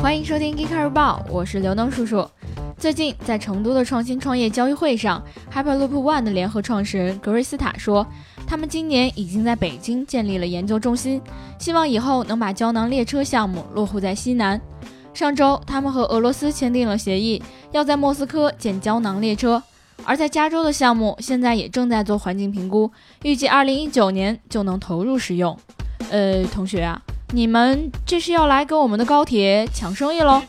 欢迎收听《Geek 日报》，我是刘能叔叔。最近在成都的创新创业交易会上，Hyperloop One 的联合创始人格瑞斯塔说，他们今年已经在北京建立了研究中心，希望以后能把胶囊列车项目落户在西南。上周，他们和俄罗斯签订了协议，要在莫斯科建胶囊列车。而在加州的项目现在也正在做环境评估，预计二零一九年就能投入使用。呃，同学啊，你们这是要来跟我们的高铁抢生意喽？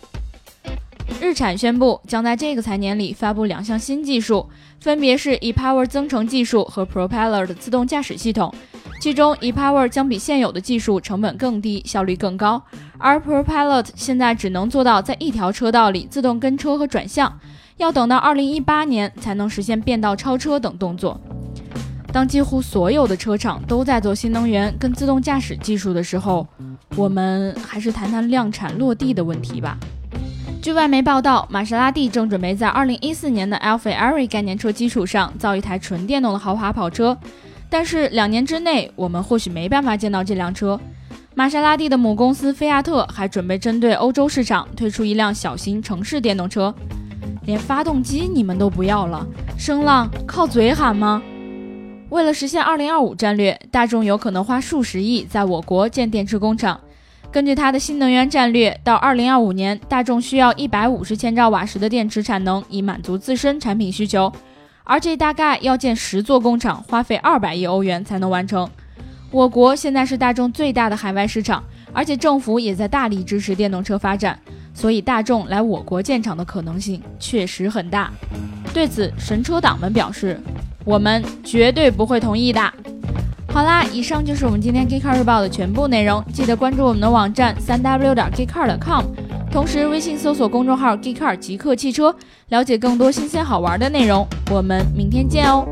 日产宣布将在这个财年里发布两项新技术，分别是 ePower 增程技术和 Propeller 的自动驾驶系统。其中 ePower 将比现有的技术成本更低，效率更高，而 Propeller 现在只能做到在一条车道里自动跟车和转向。要等到二零一八年才能实现变道超车等动作。当几乎所有的车厂都在做新能源跟自动驾驶技术的时候，我们还是谈谈量产落地的问题吧。据外媒报道，玛莎拉蒂正准备在二零一四年的 Alfa Ari 概念车基础上造一台纯电动的豪华跑车，但是两年之内我们或许没办法见到这辆车。玛莎拉蒂的母公司菲亚特还准备针对欧洲市场推出一辆小型城市电动车。连发动机你们都不要了，声浪靠嘴喊吗？为了实现二零二五战略，大众有可能花数十亿在我国建电池工厂。根据它的新能源战略，到二零二五年，大众需要一百五十千兆瓦时的电池产能，以满足自身产品需求。而这大概要建十座工厂，花费二百亿欧元才能完成。我国现在是大众最大的海外市场，而且政府也在大力支持电动车发展。所以大众来我国建厂的可能性确实很大。对此，神车党们表示，我们绝对不会同意的。好啦，以上就是我们今天 Geekcar 日报的全部内容。记得关注我们的网站三 w 点 geekcart com 同时微信搜索公众号 Geekcar 极客汽车，了解更多新鲜好玩的内容。我们明天见哦。